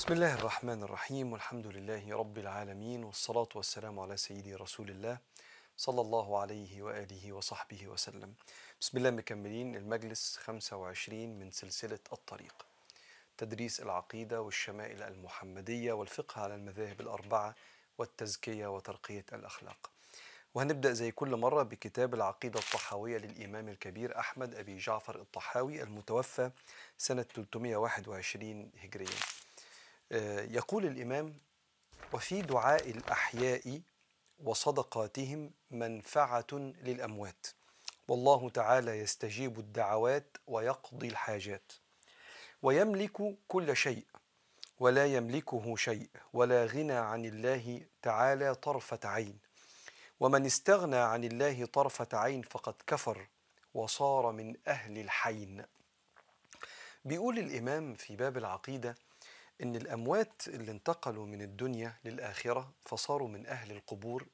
بسم الله الرحمن الرحيم والحمد لله رب العالمين والصلاة والسلام على سيدي رسول الله صلى الله عليه وآله وصحبه وسلم. بسم الله مكملين المجلس 25 من سلسلة الطريق. تدريس العقيدة والشمائل المحمدية والفقه على المذاهب الأربعة والتزكية وترقية الأخلاق. وهنبدأ زي كل مرة بكتاب العقيدة الطحاوية للإمام الكبير أحمد أبي جعفر الطحاوي المتوفى سنة 321 هجريا يقول الإمام وفي دعاء الأحياء وصدقاتهم منفعة للأموات والله تعالى يستجيب الدعوات ويقضي الحاجات ويملك كل شيء ولا يملكه شيء ولا غنى عن الله تعالى طرفة عين ومن استغنى عن الله طرفة عين فقد كفر وصار من أهل الحين. بيقول الإمام في باب العقيدة إن الأموات اللي انتقلوا من الدنيا للآخرة فصاروا من أهل القبور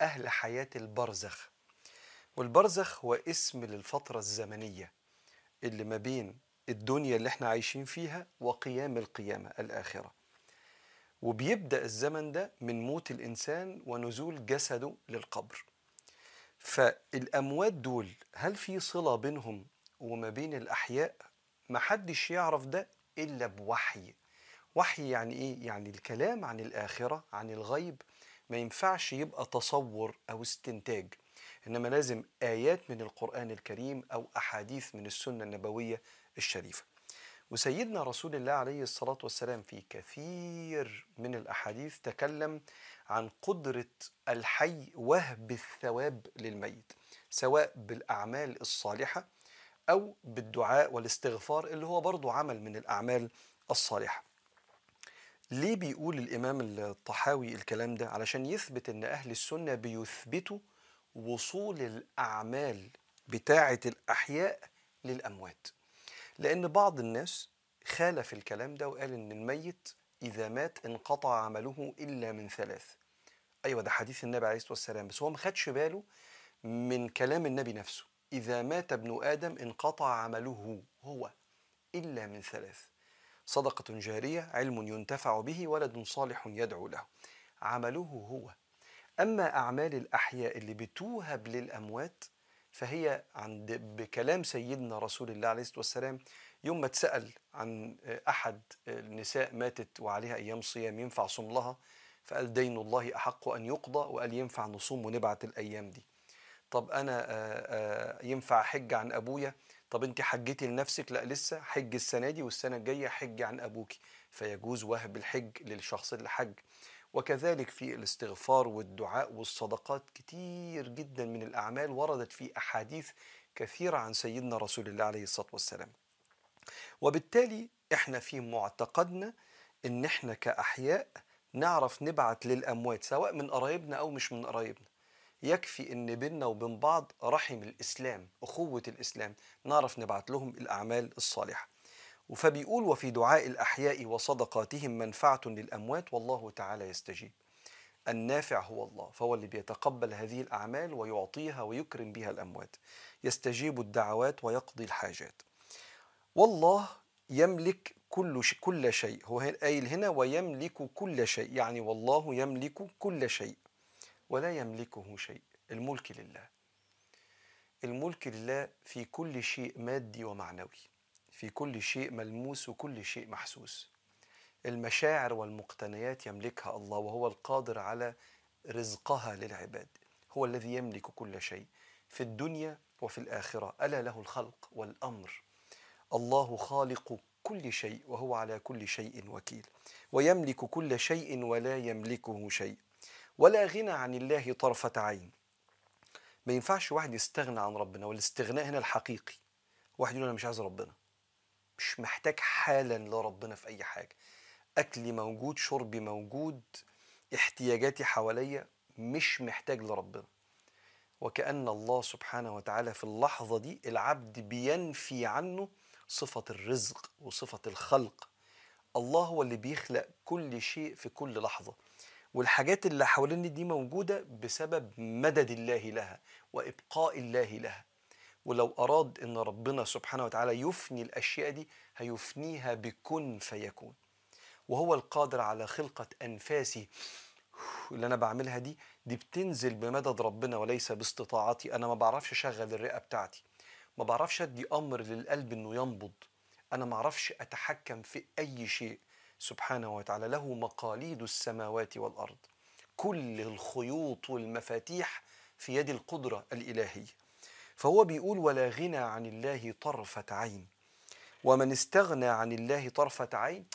أهل حياة البرزخ. والبرزخ هو اسم للفترة الزمنية اللي ما بين الدنيا اللي إحنا عايشين فيها وقيام القيامة الآخرة. وبيبدأ الزمن ده من موت الإنسان ونزول جسده للقبر. فالأموات دول هل في صلة بينهم وما بين الأحياء؟ محدش يعرف ده إلا بوحي. وحي يعني إيه؟ يعني الكلام عن الآخرة عن الغيب ما ينفعش يبقى تصور أو استنتاج. إنما لازم آيات من القرآن الكريم أو أحاديث من السنة النبوية الشريفة. وسيدنا رسول الله عليه الصلاة والسلام في كثير من الأحاديث تكلم عن قدرة الحي وهب الثواب للميت سواء بالأعمال الصالحة أو بالدعاء والاستغفار اللي هو برضو عمل من الأعمال الصالحة. ليه بيقول الإمام الطحاوي الكلام ده؟ علشان يثبت إن أهل السنة بيثبتوا وصول الأعمال بتاعة الأحياء للأموات. لأن بعض الناس خالف الكلام ده وقال إن الميت إذا مات انقطع عمله إلا من ثلاث. أيوة ده حديث النبي عليه الصلاة والسلام بس هو ما خدش باله من كلام النبي نفسه. إذا مات ابن آدم انقطع عمله هو إلا من ثلاث. صدقة جارية علم ينتفع به ولد صالح يدعو له. عمله هو. أما أعمال الأحياء اللي بتوهب للأموات فهي عند بكلام سيدنا رسول الله عليه الصلاة والسلام يوم ما اتسأل عن أحد النساء ماتت وعليها أيام صيام ينفع صوم لها فقال دين الله أحق أن يقضى وقال ينفع نصوم ونبعت الأيام دي. طب أنا ينفع حج عن أبويا؟ طب انت حجتي لنفسك لا لسه حج السنة دي والسنة الجاية حج عن أبوك. فيجوز وهب الحج للشخص اللي حج. وكذلك في الاستغفار والدعاء والصدقات كتير جدا من الأعمال وردت في أحاديث كثيرة عن سيدنا رسول الله عليه الصلاة والسلام. وبالتالي إحنا في معتقدنا إن إحنا كأحياء نعرف نبعت للأموات سواء من قرايبنا أو مش من قرايبنا. يكفي إن بيننا وبين بعض رحم الإسلام اخوه الإسلام نعرف نبعت لهم الأعمال الصالحة. فبيقول وفي دعاء الأحياء وصدقاتهم منفعة للأموات والله تعالى يستجيب. النافع هو الله فهو اللي بيتقبل هذه الأعمال ويعطيها ويكرم بها الأموات. يستجيب الدعوات ويقضي الحاجات. والله يملك كل كل شيء. هو قايل هنا ويملك كل شيء. يعني والله يملك كل شيء. ولا يملكه شيء. الملك لله. الملك لله في كل شيء مادي ومعنوي. في كل شيء ملموس وكل شيء محسوس. المشاعر والمقتنيات يملكها الله وهو القادر على رزقها للعباد. هو الذي يملك كل شيء في الدنيا وفي الآخرة. ألا له الخلق والأمر. الله خالق كل شيء وهو على كل شيء وكيل. ويملك كل شيء ولا يملكه شيء. ولا غنى عن الله طرفة عين. ما ينفعش واحد يستغنى عن ربنا والاستغناء هنا الحقيقي. واحد يقول أنا مش عايز ربنا. مش محتاج حالا لربنا في أي حاجة. أكلي موجود شربي موجود احتياجاتي حواليا مش محتاج لربنا. وكأن الله سبحانه وتعالى في اللحظة دي العبد بينفي عنه صفة الرزق وصفة الخلق. الله هو اللي بيخلق كل شيء في كل لحظة. والحاجات اللي حوالين دي موجودة بسبب مدد الله لها وإبقاء الله لها. ولو أراد أن ربنا سبحانه وتعالى يفني الأشياء دي هيفنيها بكن فيكون. وهو القادر على خلقة أنفاسي اللي أنا بعملها دي دي بتنزل بمدد ربنا وليس باستطاعتي. أنا ما بعرفش أشغل الرئة بتاعتي. ما بعرفش أدي أمر للقلب إنه ينبض. أنا ما أعرفش أتحكم في أي شيء. سبحانه وتعالى له مقاليد السماوات والأرض. كل الخيوط والمفاتيح في يد القدرة الإلهية. فهو بيقول ولا غنى عن الله طرفة عين. ومن استغنى عن الله طرفة عين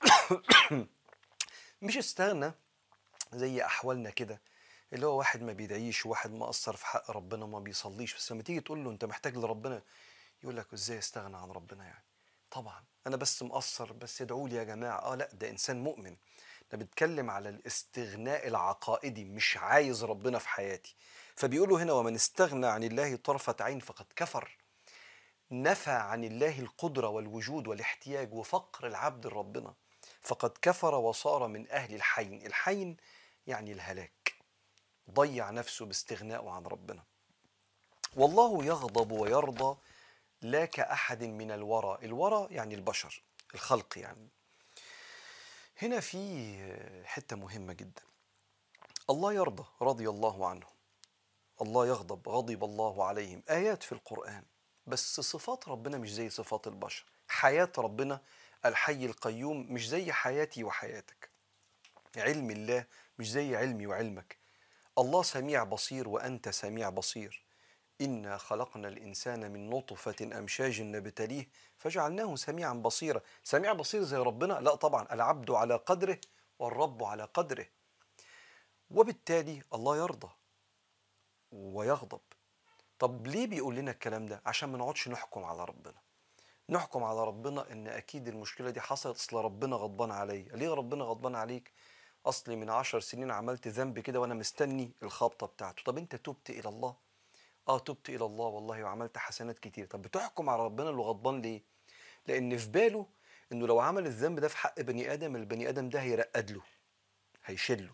مش استغنى زي أحوالنا كده اللي هو واحد ما بيدعيش وواحد مقصر في حق ربنا وما بيصليش. بس لما تيجي تقول له أنت محتاج لربنا يقول لك إزاي استغنى عن ربنا يعني؟ طبعا. أنا بس مقصر بس ادعوا لي يا جماعة. آه لأ ده إنسان مؤمن. ده بيتكلم على الاستغناء العقائدي مش عايز ربنا في حياتي. فبيقولوا هنا ومن استغنى عن الله طرفة عين فقد كفر. نفى عن الله القدرة والوجود والاحتياج وفقر العبد لربنا. فقد كفر وصار من أهل الحين. الحين يعني الهلاك. ضيع نفسه باستغنائه عن ربنا. والله يغضب ويرضى لا كأحد من الورى. الورى يعني البشر الخلق يعني. هنا في حتة مهمة جدا. الله يرضى رضي الله عنه. الله يغضب غضب الله عليهم. آيات في القرآن بس صفات ربنا مش زي صفات البشر. حياة ربنا الحي القيوم مش زي حياتي وحياتك. علم الله مش زي علمي وعلمك. الله سميع بصير وأنت سميع بصير. إنا خلقنا الإنسان من نطفة أمشاج نبتليه فجعلناه سميعا بصيرا. سميع بصير زي ربنا؟ لا طبعا. العبد على قدره والرب على قدره. وبالتالي الله يرضى ويغضب. طب ليه بيقول لنا الكلام ده؟ عشان ما نقعدش نحكم على ربنا. نحكم على ربنا إن أكيد المشكلة دي حصلت. أصل ربنا غضبان عليا. ليه ربنا غضبان عليك؟ أصلي من عشر سنين عملت ذنب كده وأنا مستني الخبطة بتاعته. طب أنت تبت إلى الله؟ آه تبت إلى الله والله وعملت حسنات كتير. طب بتحكم على ربنا اللي غضبان ليه؟ لأن في باله إنه لو عمل الذنب ده في حق بني آدم البني آدم ده هيرقد له هيشله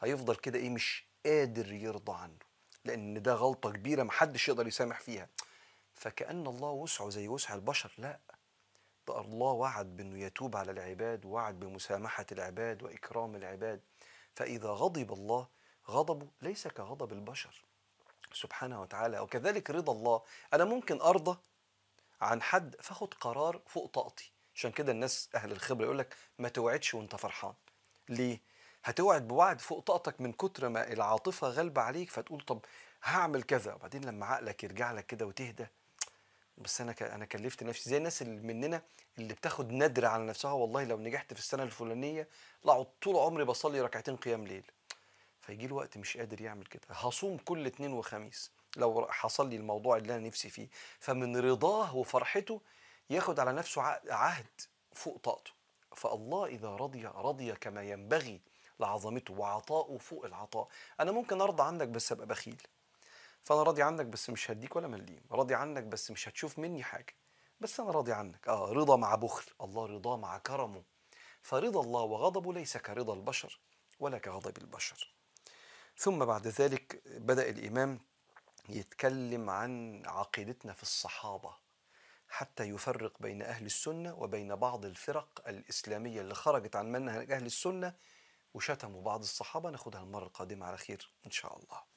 هيفضل كده إيه مش قادر يرضى عنه لأن ده غلطة كبيرة محدش يقدر يسامح فيها. فكأن الله وسعه زي وسع البشر. لا ده الله وعد بأنه يتوب على العباد ووعد بمسامحة العباد وإكرام العباد. فإذا غضب الله غضبه ليس كغضب البشر. سبحانه وتعالى وكذلك رضا الله. أنا ممكن أرضى عن حد فأخد قرار فوق طاقتي. عشان كده الناس أهل الخبرة يقول لك ما توعدش وأنت فرحان. ليه؟ هتوعد بوعد فوق طاقتك من كتر ما العاطفة غالبة عليك فتقول طب هعمل كذا. وبعدين لما عقلك يرجع لك كده وتهدى بس أنا. أنا كلفت نفسي. زي الناس اللي مننا اللي بتاخد ندر على نفسها والله لو نجحت في السنة الفلانية لا طول عمري بصلي ركعتين قيام ليل. فيجي له وقت مش قادر يعمل كده. هصوم كل اثنين وخميس. لو حصل لي الموضوع اللي أنا نفسي فيه. فمن رضاه وفرحته ياخد على نفسه عهد فوق طاقته. فالله إذا رضي رضي كما ينبغي لعظمته وعطاؤه فوق العطاء. أنا ممكن أرضى عنك بس أبقى بخيل. فأنا راضي عنك بس مش هديك ولا مليم. راضي عنك بس مش هتشوف مني حاجة. بس أنا راضي عنك. آه رضا مع بخل. الله رضاه مع كرمه. فرضا الله وغضبه ليس كرضا البشر ولا كغضب البشر. ثم بعد ذلك بدأ الإمام يتكلم عن عقيدتنا في الصحابة حتى يفرق بين أهل السنة وبين بعض الفرق الإسلامية اللي خرجت عن منهج أهل السنة وشتموا بعض الصحابة. ناخدها المرة القادمة على خير إن شاء الله.